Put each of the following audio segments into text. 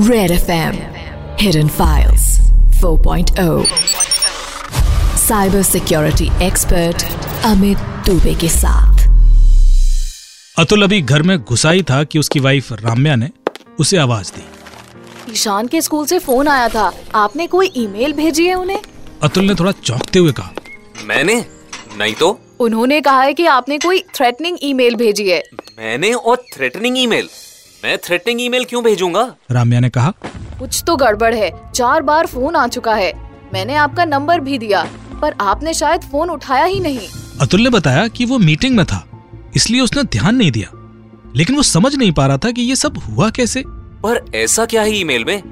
Red FM Hidden Files. 4.0 Cyber Security Expert Amit Dubey के साथ. अतुल अभी घर में घुसा ही था कि उसकी वाइफ राम्या ने उसे आवाज़ दी। ईशान के स्कूल से फ़ोन आया था। आपने कोई ईमेल भेजी है उन्हें? अतुल ने थोड़ा चौंकते हुए कहा। मैंने? नहीं तो? उन्होंने कहा है कि आपने कोई थ्रेटनिंग ईमेल भेजी है। मैंने और थ्रेटनिंग ईमेल मैं थ्रेटनिंग ईमेल क्यों भेजूँगा? राम्या ने कहा कुछ तो गड़बड़ है। चार बार फ़ोन आ चुका है। मैंने आपका नंबर भी दिया पर आपने शायद फ़ोन उठाया ही नहीं। अतुल ने बताया कि वो मीटिंग में था इसलिए उसने ध्यान नहीं दिया। लेकिन वो समझ नहीं पा रहा था कि ये सब हुआ कैसे। पर ऐसा क्या है ईमेल में?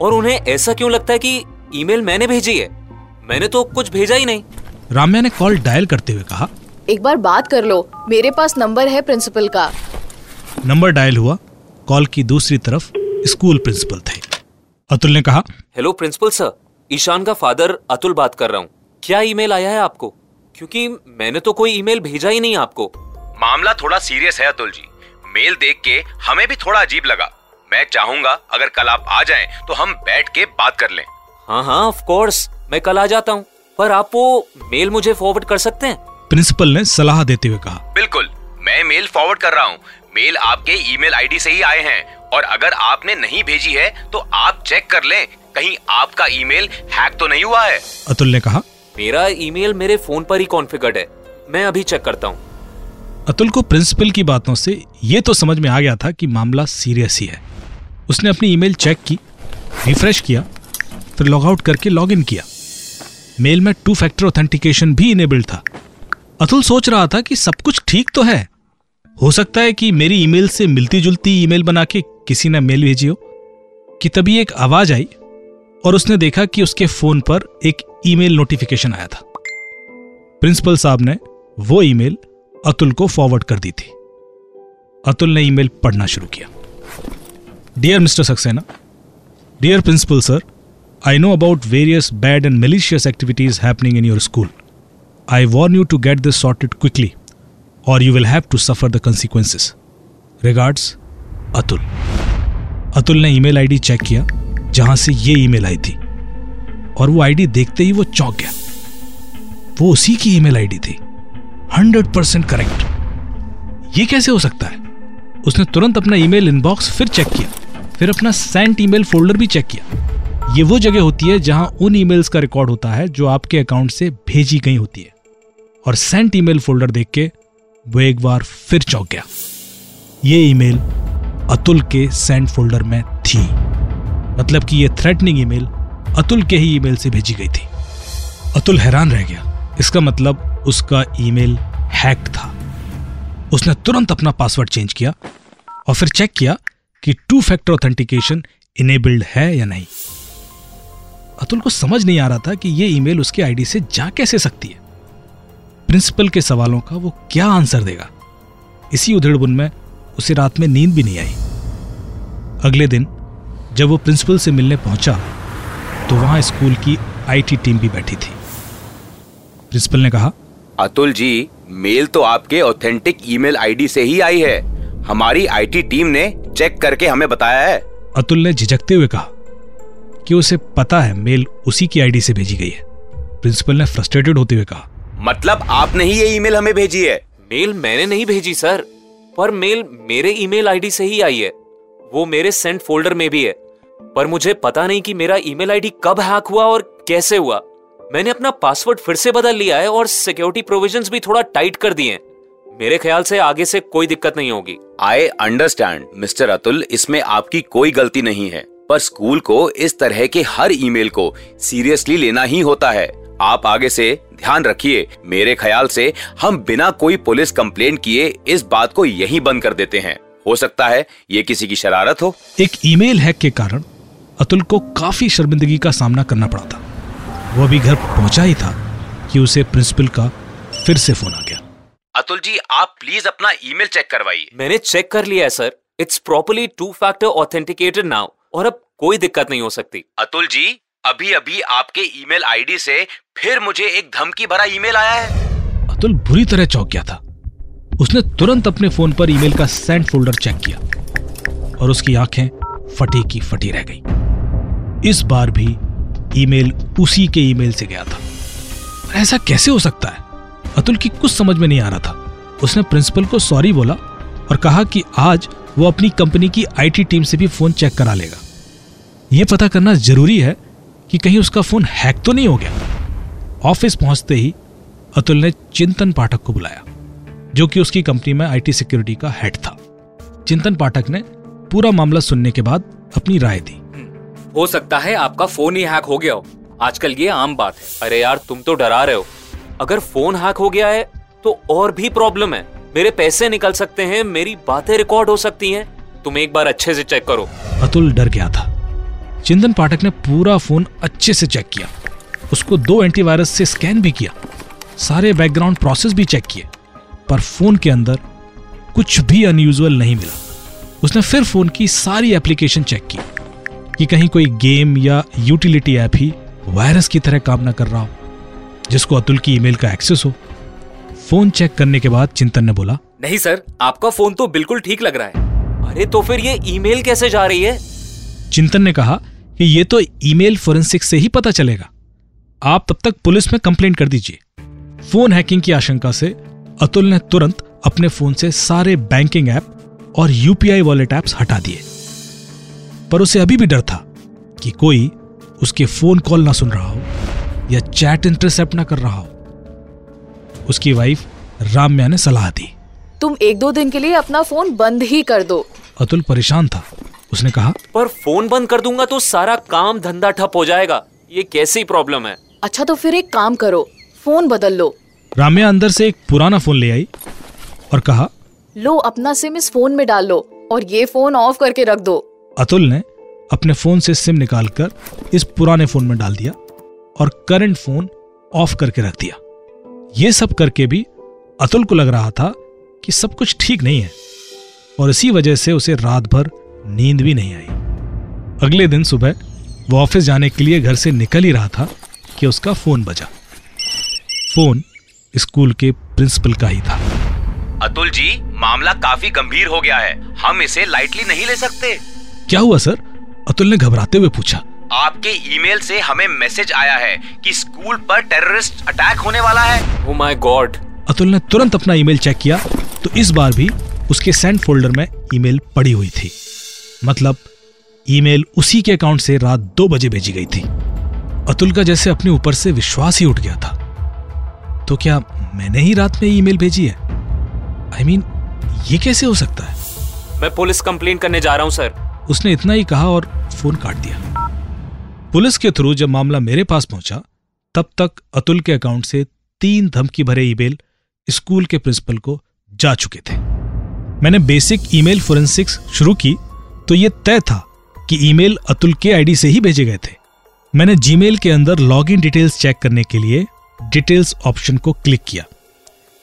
और उन्हें ऐसा क्यों लगता है कि ईमेल मैंने भेजी है? मैंने तो कुछ भेजा ही नहीं। राम्या ने कॉल डायल करते हुए कहा एक बार बात कर लो। मेरे पास नंबर है प्रिंसिपल का। नंबर डायल हुआ। कॉल की दूसरी तरफ़ स्कूल प्रिंसिपल थे। अतुल ने कहा हेलो प्रिंसिपल सर ईशान का फादर अतुल बात कर रहा हूँ। क्या ईमेल आया है आपको? क्योंकि मैंने तो कोई ईमेल भेजा ही नहीं आपको। मामला थोड़ा सीरियस है अतुल जी। मेल देख के हमें भी थोड़ा अजीब लगा। मैं चाहूँगा अगर कल आप आ जाएँ तो हम बैठ के बात कर लें। हाँ हाँ ऑफ़ कोर्स मैं कल आ जाता हूँ। पर आप वो मेल मुझे फॉरवर्ड कर सकते हैं? प्रिंसिपल ने सलाह देते हुए कहा बिल्कुल मैं मेल फॉरवर्ड कर रहा हूँ। मेल आपके ईमेल आईडी से ही आए हैं। और अगर आपने नहीं भेजी है तो आप चेक कर लें। कहीं आपका ईमेल हैक तो नहीं हुआ है? अतुल ने कहा मेरा ईमेल मेरे फ़ोन पर ही कॉन्फ़िगर्ड है। मैं अभी चेक करता हूँ। अतुल को प्रिंसिपल की बातों से ये तो समझ में आ गया था कि मामला सीरियस ही है। उसने अपनी ईमेल चेक की रिफ्रेश किया फिर लॉग आउट करके लॉग इन किया। मेल में टू फैक्टर ऑथेंटिकेशन भी इनेबल्ड था। अतुल सोच रहा था कि सब कुछ ठीक तो है हो सकता है कि मेरी ईमेल से मिलती जुलती ईमेल बना के किसी ने मेल भेजी हो कि तभी एक आवाज़ आई और उसने देखा कि उसके फ़ोन पर एक ईमेल नोटिफिकेशन आया था। प्रिंसिपल साहब ने वो ईमेल अतुल को फॉरवर्ड कर दी थी। अतुल ने ईमेल पढ़ना शुरू किया। Dear Mr Saxena dear principal sir I know about various bad and malicious activities happening in your school. I warn you to get this sorted quickly, or you will have to suffer the consequences. Regards, Atul Atul ने email ID check किया जहाँ से ये email आई थी। और वो ID देखते ही वो चौंक गया। वो उसी की ईमेल आईडी थी। हंड्रेड परसेंट करेक्ट ये कैसे हो सकता है? उसने तुरंत अपना ईमेल इनबॉक्स फिर चेक किया। फिर अपना सेंट ईमेल फोल्डर भी चेक किया। ये वो जगह होती है जहाँ उन ईमेल्स का रिकॉर्ड होता है जो आपके अकाउंट से भेजी गई होती है। और सेंट ईमेल फोल्डर देख के वो एक बार फिर चौंक गया। ये ईमेल अतुल के सेंड फोल्डर में थी। मतलब कि ये थ्रेटनिंग ईमेल अतुल के ही ईमेल से भेजी गई थी। अतुल हैरान रह गया। इसका मतलब उसका ईमेल हैक था। उसने तुरंत अपना पासवर्ड चेंज किया और फिर चेक किया कि टू फैक्टर ऑथेंटिकेशन इनेबल्ड है या नहीं। अतुल को समझ नहीं आ रहा था कि ये ईमेल उसके आईडी से जा कैसे सकती है। प्रिंसिपल के सवालों का वो क्या आंसर देगा? इसी उधेड़बुन में उसे रात में नींद भी नहीं आई। अगले दिन जब वो प्रिंसिपल से मिलने पहुँचा तो वहाँ स्कूल की आईटी टीम भी बैठी थी। प्रिंसिपल ने कहा अतुल जी मेल तो आपके ऑथेंटिक ईमेल आईडी से ही आई है। हमारी आईटी टीम ने चेक करके हमें बताया है। अतुल ने झिझकते हुए कहा कि उसे पता है मेल उसी की आईडी से भेजी गई है। प्रिंसिपल ने फ्रस्ट्रेटेड होते हुए कहा मतलब आपने ही ये ईमेल हमें भेजी है। मेल मैंने नहीं भेजी सर। पर मेल मेरे ईमेल आईडी से ही आई है। वो मेरे सेंट फोल्डर में भी है। पर मुझे पता नहीं कि मेरा ईमेल आईडी कब हैक हुआ और कैसे हुआ। मैंने अपना पासवर्ड फिर से बदल लिया है और सिक्योरिटी प्रोविजंस भी थोड़ा टाइट कर दिए हैं। मेरे ख्याल से आगे से कोई दिक्कत नहीं होगी। आई अंडरस्टैंड मिस्टर अतुल इसमें आपकी कोई गलती नहीं है। पर स्कूल को इस तरह के हर ईमेल को सीरियसली लेना ही होता है। आप आगे से ध्यान रखिए। मेरे ख्याल से हम बिना कोई पुलिस कंप्लेंट किए इस बात को यही बंद कर देते हैं। हो सकता है ये किसी की शरारत हो। एक ईमेल हैक के कारण अतुल को काफ़ी शर्मिंदगी का सामना करना पड़ा था। वो अभी घर पहुँचा ही था कि उसे प्रिंसिपल का फिर से फ़ोन आ गया। अतुल जी आप प्लीज़ अपना ईमेल चेक करवाइए। मैंने चेक कर लिया है sir. It's properly two factor authenticated now और अब कोई दिक्कत नहीं हो सकती। अतुल जी अभी अभी आपके ईमेल आईडी से फिर मुझे एक धमकी भरा ईमेल आया है। अतुल बुरी तरह चौंक गया था। उसने तुरंत अपने फ़ोन पर ईमेल का सेंड फोल्डर चेक किया और उसकी आँखें फटी की फटी रह गई। इस बार भी ईमेल उसी के ईमेल से गया था। ऐसा कैसे हो सकता है? अतुल की कुछ समझ में नहीं आ रहा था। उसने प्रिंसिपल को सॉरी बोला और कहा कि आज वो अपनी कंपनी की आईटी टीम से भी फ़ोन चेक करा लेगा। यह पता करना ज़रूरी है कि कहीं उसका फ़ोन हैक तो नहीं हो गया। ऑफ़िस पहुँचते ही अतुल ने चिंतन पाठक को बुलाया जो कि उसकी कंपनी में आईटी सिक्योरिटी का हेड था। चिंतन पाठक ने पूरा मामला सुनने के बाद अपनी राय दी। हो सकता है आपका फ़ोन ही हैक हो गया हो। आजकल ये आम बात है। अरे यार तुम तो डरा रहे हो। अगर फ़ोन हैक हो गया है तो और भी प्रॉब्लम है। मेरे पैसे निकल सकते हैं मेरी बातें रिकॉर्ड हो सकती हैं। तुम एक बार अच्छे से चेक करो। अतुल डर गया था। चिंतन पाठक ने पूरा फ़ोन अच्छे से चेक किया। उसको दो एंटीवायरस से स्कैन भी किया। सारे बैकग्राउंड प्रोसेस भी चेक किए। पर फ़ोन के अंदर कुछ भी अनयूजुअल नहीं मिला। उसने फिर फ़ोन की सारी एप्लीकेशन चेक की। कि कहीं कोई गेम या यूटिलिटी ऐप ही वायरस की तरह काम ना कर रहा हो जिसको अतुल की ईमेल का एक्सेस हो। फ़ोन चेक करने के बाद चिंतन ने बोला नहीं सर आपका फ़ोन तो बिल्कुल ठीक लग रहा है। अरे तो फिर ये ईमेल कैसे जा रही है? चिंतन ने कहा कि ये तो ईमेल फोरेंसिक से ही पता चलेगा। आप तब तक पुलिस में कंप्लेंट कर दीजिए। फ़ोन हैकिंग की आशंका से अतुल ने तुरंत अपने फ़ोन से सारे बैंकिंग ऐप और यूपीआई वॉलेट ऐप्स हटा दिए। पर उसे अभी भी डर था कि कोई उसके फ़ोन कॉल ना सुन रहा हो या चैट इंटरसेप्ट ना कर रहा हो। उसकी वाइफ राम्या ने सलाह दी। तुम एक दो दिन के लिए अपना फ़ोन बंद ही कर दो। अतुल परेशान था। उसने कहा पर फ़ोन बंद कर दूँगा तो सारा काम धंधा ठप हो जाएगा। ये कैसी प्रॉब्लम है? अच्छा तो फिर एक काम करो फ़ोन बदल लो। राम्या अंदर से एक पुराना फ़ोन ले आई और कहा लो अपना सिम इस फ़ोन में डाल लो और ये फ़ोन ऑफ़ करके रख दो। अतुल ने अपने फ़ोन से सिम निकालकर इस पुराने फ़ोन में डाल दिया और करंट फ़ोन ऑफ़ करके रख दिया। ये सब करके भी अतुल को लग रहा था कि सब कुछ ठीक नहीं है और इसी वजह से उसे रात भर नींद भी नहीं आई। अगले दिन सुबह वो ऑफ़िस जाने के लिए घर से निकल ही रहा था कि उसका फ़ोन बजा। फ़ोन स्कूल के प्रिंसिपल का ही था। अतुल जी मामला काफ़ी गंभीर हो गया है। हम इसे लाइटली नहीं ले सकते। क्या हुआ सर? अतुल ने घबराते हुए पूछा। आपके ईमेल से हमें मैसेज आया है कि स्कूल पर टेररिस्ट अटैक होने वाला है। ओ माय गॉड अतुल ने तुरंत अपना ईमेल चेक किया तो इस बार भी उसके सेंड फोल्डर में ईमेल पड़ी हुई थी। मतलब ईमेल उसी के अकाउंट से रात दो बजे भेजी गई थी। अतुल का जैसे अपने ऊपर से विश्वास ही उठ गया था। तो क्या मैंने ही रात में ईमेल भेजी है? आई I मीन mean, ये कैसे हो सकता है? मैं पुलिस कंप्लेन करने जा रहा हूँ सर। उसने इतना ही कहा और फ़ोन काट दिया। पुलिस के थ्रू जब मामला मेरे पास पहुँचा तब तक अतुल के अकाउंट से तीन धमकी भरे ईमेल स्कूल के प्रिंसिपल को जा चुके थे। मैंने बेसिक ईमेल फोरेंसिक्स शुरू की तो यह तय था कि ईमेल अतुल के आईडी से ही भेजे गए थे। मैंने जीमेल के अंदर लॉगिन डिटेल्स चेक करने के लिए डिटेल्स ऑप्शन को क्लिक किया।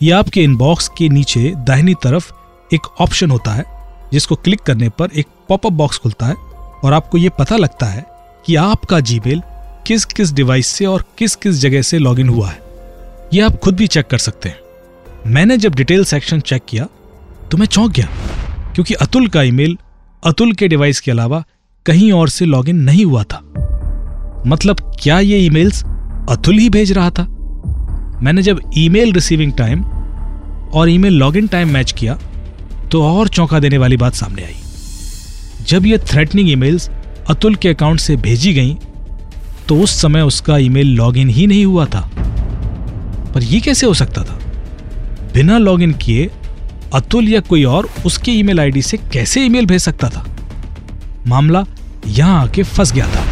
यह आपके इनबॉक्स के नीचे दाहिनी तरफ़ एक ऑप्शन होता है, जिसको क्लिक करने पर एक पॉपअप बॉक्स खुलता है और आपको यह पता लगता है कि आपका जीमेल किस किस डिवाइस से और किस किस जगह से लॉगिन हुआ है। यह आप खुद भी चेक कर सकते हैं। मैंने जब डिटेल सेक्शन चेक किया तो मैं चौंक गया, क्योंकि अतुल का ईमेल अतुल के डिवाइस के अलावा कहीं और से लॉगिन नहीं हुआ था। मतलब क्या ये ईमेल्स अतुल ही भेज रहा था? मैंने जब ईमेल रिसीविंग टाइम और ईमेल लॉगिन टाइम मैच किया तो और चौंका देने वाली बात सामने आई। जब ये थ्रेटनिंग ईमेल्स अतुल के अकाउंट से भेजी गई तो उस समय उसका ईमेल लॉगिन ही नहीं हुआ था। पर यह कैसे हो सकता था? बिना लॉगिन किए अतुल या कोई और उसके ईमेल आईडी से कैसे ईमेल भेज सकता था? मामला यहाँ आके फंस गया था।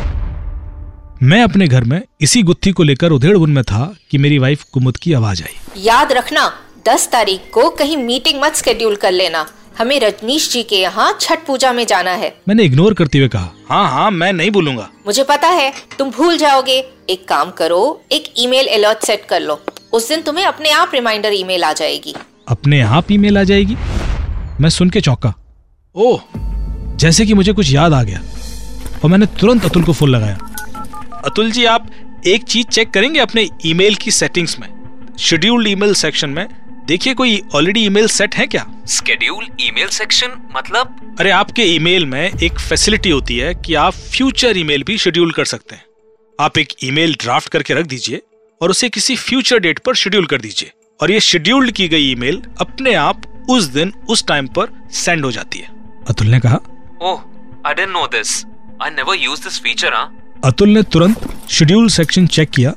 मैं अपने घर में इसी गुत्थी को लेकर उधेड़ बुन में था कि मेरी वाइफ कुमुद की आवाज़ आई। याद रखना दस तारीख को कहीं मीटिंग मत स्केड्यूल कर लेना। हमें रजनीश जी के यहाँ छठ पूजा में जाना है। मैंने इग्नोर करते हुए कहा हाँ हाँ मैं नहीं भूलूँगा। मुझे पता है तुम भूल जाओगे। एक काम करो एक ईमेल अलर्ट सेट कर लो। उस दिन तुम्हें अपने आप रिमाइंडर ईमेल आ जाएगी। अपने आप ईमेल आ जाएगी। मैं सुन के चौंका। ओह जैसे कि मुझे कुछ याद आ गया और मैंने तुरंत अतुल को फ़ोन लगाया। अतुल जी आप एक चीज़ चेक करेंगे अपने ईमेल की सेटिंग्स में। शेड्यूल्ड ईमेल सेक्शन में। देखिए कोई ऑलरेडी ईमेल सेट है क्या? स्केड्यूल ईमेल सेक्शन मतलब? अरे आपके ईमेल में एक फैसिलिटी होती है कि आप फ्यूचर ईमेल भी शेड्यूल कर सकते हैं। आप एक ईमेल ड्राफ्ट करके रख दीजिए और उसे किसी फ्यूचर डेट पर शेड्यूल कर दीजिए। और ये शेड्यूल्ड की गई ईमेल अपने आप उस दिन उस टाइम पर सेंड हो जाती है। अतुल ने कहा ओह I didn't know this I never use this feature हाँ? अतुल ने तुरंत शेड्यूल सेक्शन चेक किया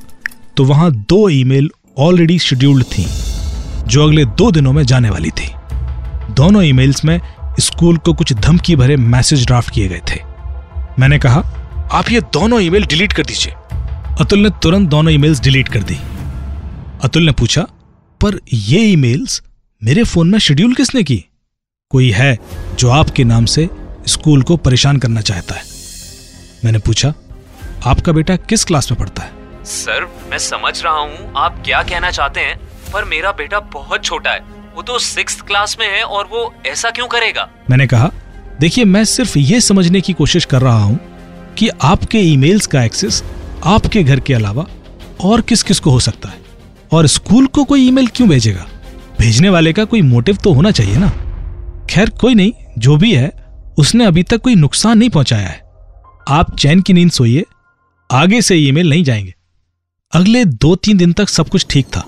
तो वहाँ दो ईमेल ऑलरेडी शेड्यूल्ड थी जो अगले दो दिनों में जाने वाली थी। दोनों ईमेल्स में स्कूल को कुछ धमकी भरे मैसेज ड्राफ्ट किए गए थे। मैंने कहा आप ये दोनों ईमेल डिलीट कर दीजिए। अतुल ने तुरंत दोनों ईमेल्स डिलीट कर दी। अतुल ने पूछा पर ये ईमेल्स मेरे फ़ोन में शेड्यूल किसने की? कोई है जो आपके नाम से स्कूल को परेशान करना चाहता है? मैंने पूछा आपका बेटा किस क्लास में पढ़ता है? सर मैं समझ रहा हूँ आप क्या कहना चाहते हैं पर मेरा बेटा बहुत छोटा है। वो तो सिक्स क्लास में है और वो ऐसा क्यों करेगा? मैंने कहा देखिए मैं सिर्फ़ ये समझने की कोशिश कर रहा हूँ कि आपके ईमेल्स का एक्सेस आपके घर के अलावा और किस किस को हो सकता है। और स्कूल को कोई ईमेल क्यों भेजेगा? भेजने वाले का कोई मोटिव तो होना चाहिए ना। खैर, कोई नहीं, जो भी है, उसने अभी तक कोई नुकसान नहीं पहुँचाया है। आप चैन की नींद सोइए, आगे से ईमेल नहीं जाएँगे। अगले दो तीन दिन तक सब कुछ ठीक था,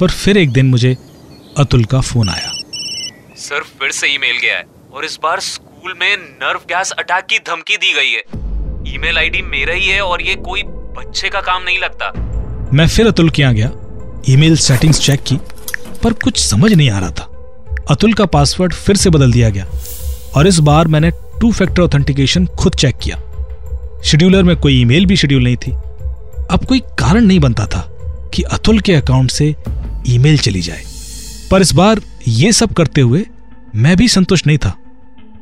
पर फिर एक दिन मुझे अतुल का फ़ोन आया। सर, फिर से ईमेल गया है, और इस बार स्कूल में नर्व गैस अटैक की धमकी दी गई है। ईमेल आईडी मेरा ही है और ये कोई बच्चे का काम नहीं लगता। मैं फिर अतुल के यहाँ गया। ईमेल सेटिंग्स चेक की, पर कुछ समझ नहीं आ रहा था। अतुल का पासवर्ड फिर से बदल दिया गया, और इस बार मैंने टू फैक्टर ऑथेंटिकेशन खुद चेक किया। शेड्यूलर में कोई ईमेल भी शेड्यूल नहीं थी। अब कोई कारण नहीं बनता था कि अतुल के अकाउंट से ईमेल चली जाए। पर इस बार ये सब करते हुए मैं भी संतुष्ट नहीं था।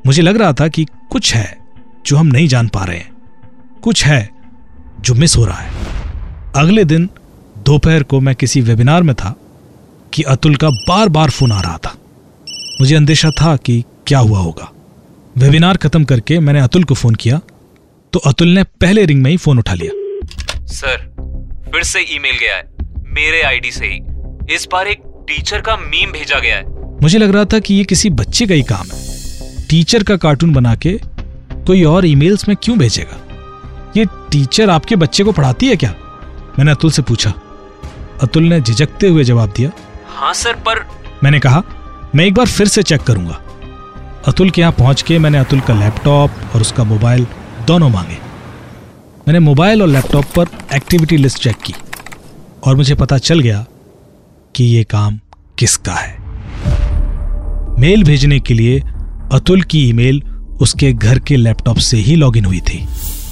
मुझे लग रहा था कि कुछ है जो हम नहीं जान पा रहे हैं। कुछ है जो मिस हो रहा है। अगले दिन दोपहर को मैं किसी वेबिनार में था कि अतुल का बार बार फ़ोन आ रहा था। मुझे अंदेशा था कि क्या हुआ होगा। वेबिनार खत्म करके मैंने अतुल को फ़ोन किया तो अतुल ने पहले रिंग में ही फ़ोन उठा लिया। सर फिर से ईमेल गया है मेरे आईडी से ही। इस बार एक टीचर का मीम भेजा गया है। मुझे लग रहा था कि ये किसी बच्चे का ही काम है। टीचर का कार्टून बना के कोई और ईमेल्स में क्यों भेजेगा? ये टीचर आपके बच्चे को पढ़ाती है क्या? मैंने अतुल से पूछा। अतुल ने झिझकते हुए जवाब दिया हाँ सर पर मैंने कहा मैं एक बार फिर से चेक करूँगा। अतुल के यहाँ पहुँच के मैंने अतुल का लैपटॉप और उसका मोबाइल दोनों मांगे। मैंने मोबाइल और लैपटॉप पर एक्टिविटी लिस्ट चेक की और मुझे पता चल गया कि ये काम किसका है। मेल भेजने के लिए अतुल की ईमेल उसके घर के लैपटॉप से ही लॉगिन हुई थी।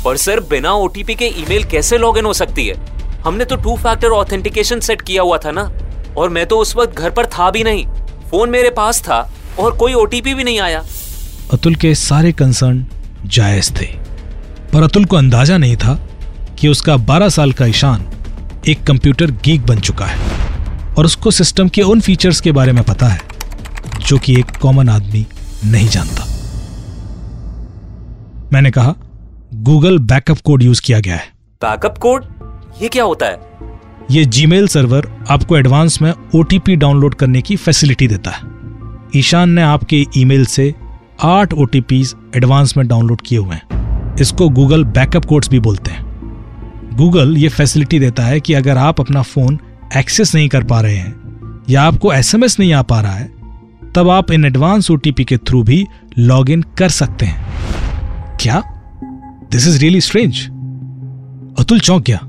पर सर बिना ओटीपी के ईमेल कैसे लॉगिन हो सकती है? हमने तो टू फैक्टर ऑथेंटिकेशन सेट किया हुआ था ना? और मैं तो उस वक्त घर पर था भी नहीं। फ़ोन मेरे पास था और कोई ओटीपी भी नहीं आया। अतुल के सारे कंसर्न जायज़ थे। पर अतुल को अंदाज़ा नहीं था कि उसका 12 साल का ईशान एक कंप्यूटर गीक बन चुका है। और उसको सिस्टम के उन फीचर्स के बारे में पता है जो कि एक कॉमन आदमी नहीं जानता। मैंने कहा गूगल बैकअप कोड यूज़ किया गया है। बैकअप कोड ये क्या होता है? ये जीमेल सर्वर आपको एडवांस में ओटीपी डाउनलोड करने की फैसिलिटी देता है। ईशान ने आपके ईमेल से आठ ओटीपीज एडवांस में डाउनलोड किए हुए हैं। इसको गूगल बैकअप कोड्स भी बोलते हैं। गूगल ये फैसिलिटी देता है कि अगर आप अपना फ़ोन एक्सेस नहीं कर पा रहे हैं या आपको एसएमएस नहीं आ पा रहा है, तब आप इन एडवांस ओटीपी के थ्रू भी लॉग इन कर सकते हैं। क्या? This is really strange Atul, चौंक गया।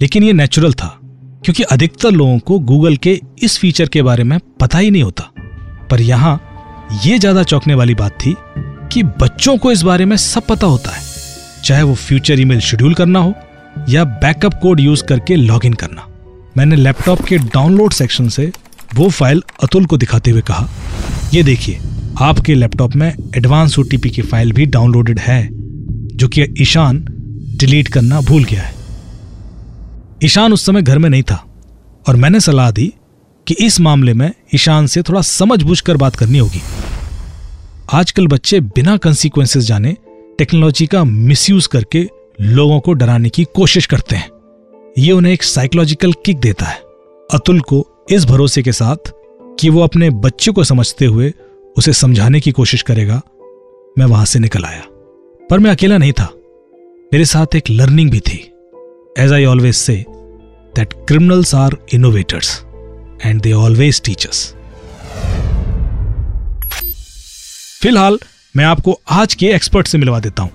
लेकिन यह नेचुरल था, क्योंकि अधिकतर लोगों को गूगल के इस फीचर के बारे में पता ही नहीं होता। पर यहाँ यह ज़्यादा चौंकने वाली बात थी कि बच्चों को इस बारे में सब पता होता है, चाहे वो फ्यूचर ईमेल शेड्यूल करना हो या बैकअप कोड यूज़ करके लॉगिन करना। मैंने लैपटॉप के डाउनलोड सेक्शन से वो फ़ाइल अतुल को दिखाते हुए कहा, ये देखिए, आपके लैपटॉप में एडवांस ओटीपी की फ़ाइल भी डाउनलोडेड है, जो कि ईशान डिलीट करना भूल गया है। ईशान उस समय घर में नहीं था और मैंने सलाह दी कि इस मामले में ईशान से थोड़ा समझ बूझ कर बात करनी होगी। आजकल बच्चे बिना कंसिक्वेंसेस जाने टेक्नोलॉजी का मिसयूज करके लोगों को डराने की कोशिश करते हैं। ये उन्हें एक साइकोलॉजिकल किक देता है। अतुल को इस भरोसे के साथ कि वो अपने बच्चे को समझते हुए उसे समझाने की कोशिश करेगा, मैं वहाँ से निकल आया। पर मैं अकेला नहीं था। मेरे साथ एक लर्निंग भी थी। As I always say that criminals are innovators and they always teachers फ़िलहाल मैं आपको आज के एक्सपर्ट से मिलवा देता हूँ,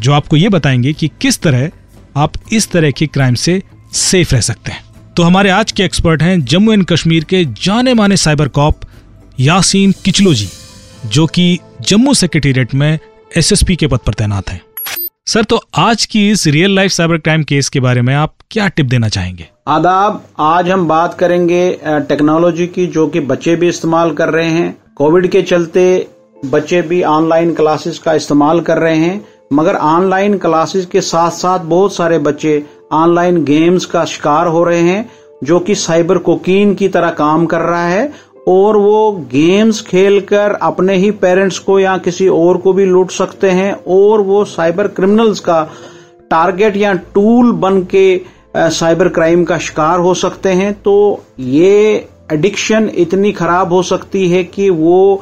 जो आपको यह बताएँगे कि किस तरह आप इस तरह के क्राइम से सेफ़ रह सकते हैं। तो हमारे आज के एक्सपर्ट हैं जम्मू एंड कश्मीर के जाने माने साइबर कॉप यासीन किचलो जी जो कि जम्मू सेक्रेटेरिएट में एसएसपी के पद पर तैनात हैं। सर तो आज की इस real life cyber crime case के बारे में आप क्या टिप देना चाहेंगे? आदाब, आज हम बात करेंगे टेक्नोलॉजी की जो कि बच्चे भी इस्तेमाल कर रहे हैं। कोविड के चलते बच्चे भी ऑनलाइन क्लासेस का इस्तेमाल कर रहे हैं। मगर ऑनलाइन क्लासेस के साथ साथ बहुत सारे बच्चे ऑनलाइन गेम्स का शिकार हो रहे हैं, जो कि साइबर कोकीन की तरह काम कर रहा है। और वो गेम्स खेलकर अपने ही पेरेंट्स को या किसी और को भी लूट सकते हैं और वो साइबर क्रिमिनल्स का टारगेट या टूल बन के साइबर क्राइम का शिकार हो सकते हैं। तो ये एडिक्शन इतनी खराब हो सकती है कि वो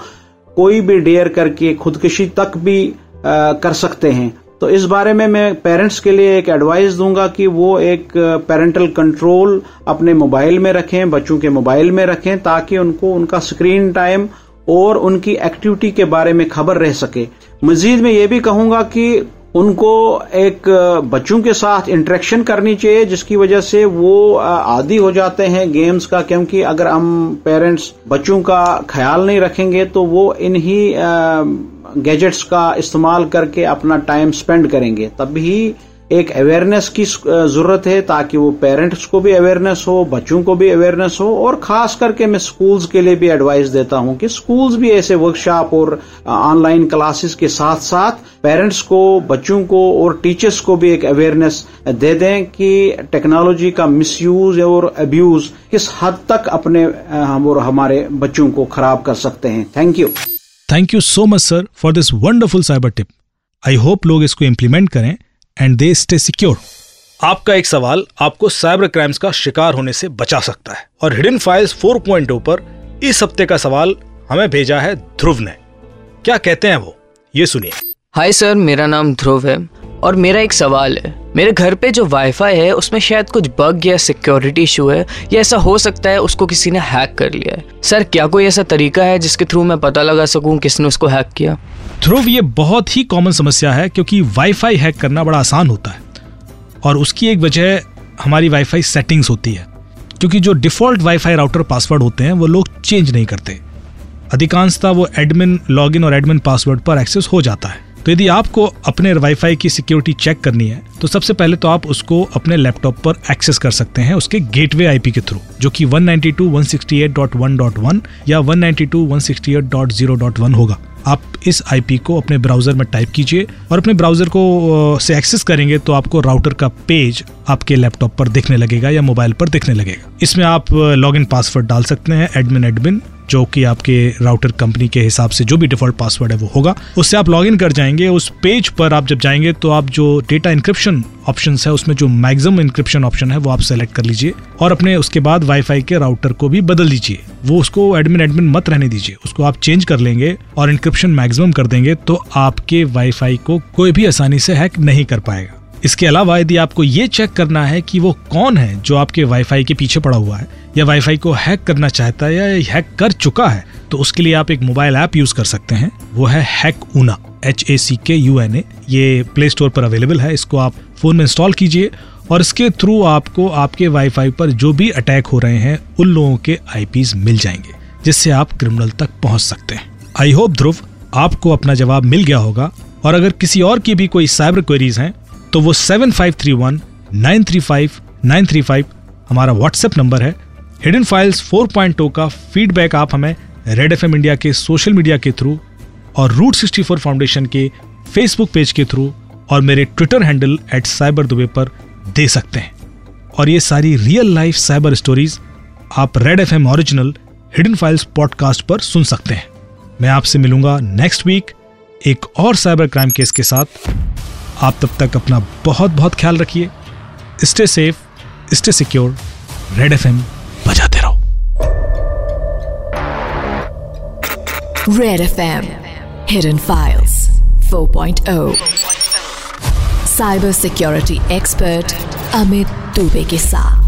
कोई भी डेयर करके खुदकुशी तक भी आ, कर सकते हैं। तो इस बारे में मैं पेरेंट्स के लिए एक एडवाइस दूँगा कि वो एक पेरेंटल कंट्रोल अपने मोबाइल में रखें, बच्चों के मोबाइल में रखें, ताकि उनको, उनका स्क्रीन टाइम और उनकी एक्टिविटी के बारे में खबर रह सके। मजीद मैं ये भी कहूँगा कि उनको एक बच्चों के साथ इंटरेक्शन करनी चाहिए, जिसकी वजह से वो आदि हो जाते हैं गेम्स का, क्योंकि अगर हम पेरेंट्स बच्चों का ख्याल नहीं रखेंगे तो वो इन्हीं गैजेट्स का इस्तेमाल करके अपना टाइम स्पेंड करेंगे तभी एक अवेयरनेस की ज़रूरत है ताकि वो पेरेंट्स को भी अवेयरनेस हो, बच्चों को भी अवेयरनेस हो, और खास करके मैं स्कूल्स के लिए भी एडवाइस देता हूँ कि स्कूल्स भी ऐसे वर्कशॉप और ऑनलाइन क्लासेस के साथ साथ पेरेंट्स को, बच्चों को और टीचर्स को भी एक अवेयरनेस दे दें कि टेक्नोलॉजी का मिसयूज और अब्यूज किस हद तक अपने हम और हमारे बच्चों को खराब कर सकते हैं। Thank you thank you so much sir for this wonderful cyber tip I hope लोग इसको इंप्लीमेंट करें एंड दे स्टे सिक्योर आपका एक सवाल आपको साइबर क्राइम्स का शिकार होने से बचा सकता है और हिडन फाइल्स 4.0 पर इस हफ़्ते का सवाल हमें भेजा है ध्रुव ने। क्या कहते हैं वो? ये सुनिए। हाय सर मेरा नाम ध्रुव है और मेरा एक सवाल है। मेरे घर पे जो वाईफाई है, उसमें शायद कुछ बग या सिक्योरिटी इशू है, या ऐसा हो सकता है उसको किसी ने हैक कर लिया है। सर, क्या कोई ऐसा तरीका है जिसके थ्रू मैं पता लगा सकूँ किसने उसको हैक किया? ध्रुव ये बहुत ही कॉमन समस्या है, क्योंकि वाईफाई हैक करना बड़ा आसान होता है। और उसकी एक वजह हमारी वाईफाई सेटिंग्स होती है। क्योंकि जो डिफ़ॉल्ट वाईफाई राउटर पासवर्ड होते हैं, वो लोग चेंज नहीं करते। अधिकांशता वो एडमिन लॉगिन और एडमिन पासवर्ड पर एक्सेस हो जाता है। तो यदि आपको अपने वाईफाई की सिक्योरिटी चेक करनी है तो सबसे पहले तो आप उसको अपने लैपटॉप पर एक्सेस कर सकते हैं उसके गेटवे आईपी के थ्रू जो कि 192.168.1.1 या 192.168.0.1 होगा। आप इस आईपी को अपने ब्राउज़र में टाइप कीजिए और अपने ब्राउज़र को से एक्सेस करेंगे तो आपको राउटर का पेज आपके लैपटॉप पर दिखने लगेगा या मोबाइल पर दिखने लगेगा। इसमें आप लॉगिन पासवर्ड डाल सकते हैं एडमिन एडमिन जो कि आपके राउटर कंपनी के हिसाब से जो भी डिफ़ॉल्ट पासवर्ड है वो होगा। उससे आप लॉगिन कर जाएँगे, उस पेज पर आप जब जाएँगे तो आप जो डेटा इंक्रिप्शन ऑप्शन है, उसमें जो मैक्सिमम इंक्रिप्शन ऑप्शन है, वो आप सेलेक्ट कर लीजिए और अपने उसके बाद वाईफाई के राउटर को भी बदल दीजिए। वो उसको एडमिन एडमिन मत रहने दीजिए। उसको आप चेंज कर लेंगे और इंक्रिप्शन मैक्सिमम कर देंगे तो आपके वाईफाई को कोई भी आसानी से हैक नहीं कर पाएगा। इसके अलावा यदि आपको ये चेक करना है कि वो कौन है जो आपके वाईफाई के पीछे पड़ा हुआ है, या वाईफाई को हैक करना चाहता है, या हैक कर चुका है तो उसके लिए आप एक मोबाइल ऐप यूज़ कर सकते हैं। वो है Hackuna H A C K U N ए ये प्ले स्टोर पर अवेलेबल है, इसको आप फ़ोन में इंस्टॉल कीजिए, और इसके थ्रू आपको आपके वाईफाई पर जो भी अटैक हो रहे हैं, उन लोगों के आईपीज मिल जाएँगे, जिससे आप क्रिमिनल तक पहुँच सकते हैं। आई होप ध्रुव, आपको अपना जवाब मिल गया होगा, और अगर किसी और की भी कोई साइबर क्वेरीज हैं तो वो seven five three one nine three five nine three five हमारा व्हाट्सएप नंबर है। हिडन फाइल्स 4.0 का फीडबैक आप हमें रेड एफएम इंडिया के सोशल मीडिया के थ्रू और रूट 64 फाउंडेशन के फेसबुक पेज के थ्रू और मेरे Twitter handle at cyber Dubey पर दे सकते हैं। और ये सारी रियल लाइफ साइबर स्टोरीज आप Red F M original hidden files podcast पर सुन सकते हैं। मैं आपसे मिलूँगा नेक्स्ट वीक एक और साइबर क्राइम केस के साथ। आप तब तक अपना बहुत बहुत ख्याल रखिए। Stay safe stay secure red FM बजाते रहो। Red F M hidden files 4.0 cyber security expert Amit Dubey के साथ।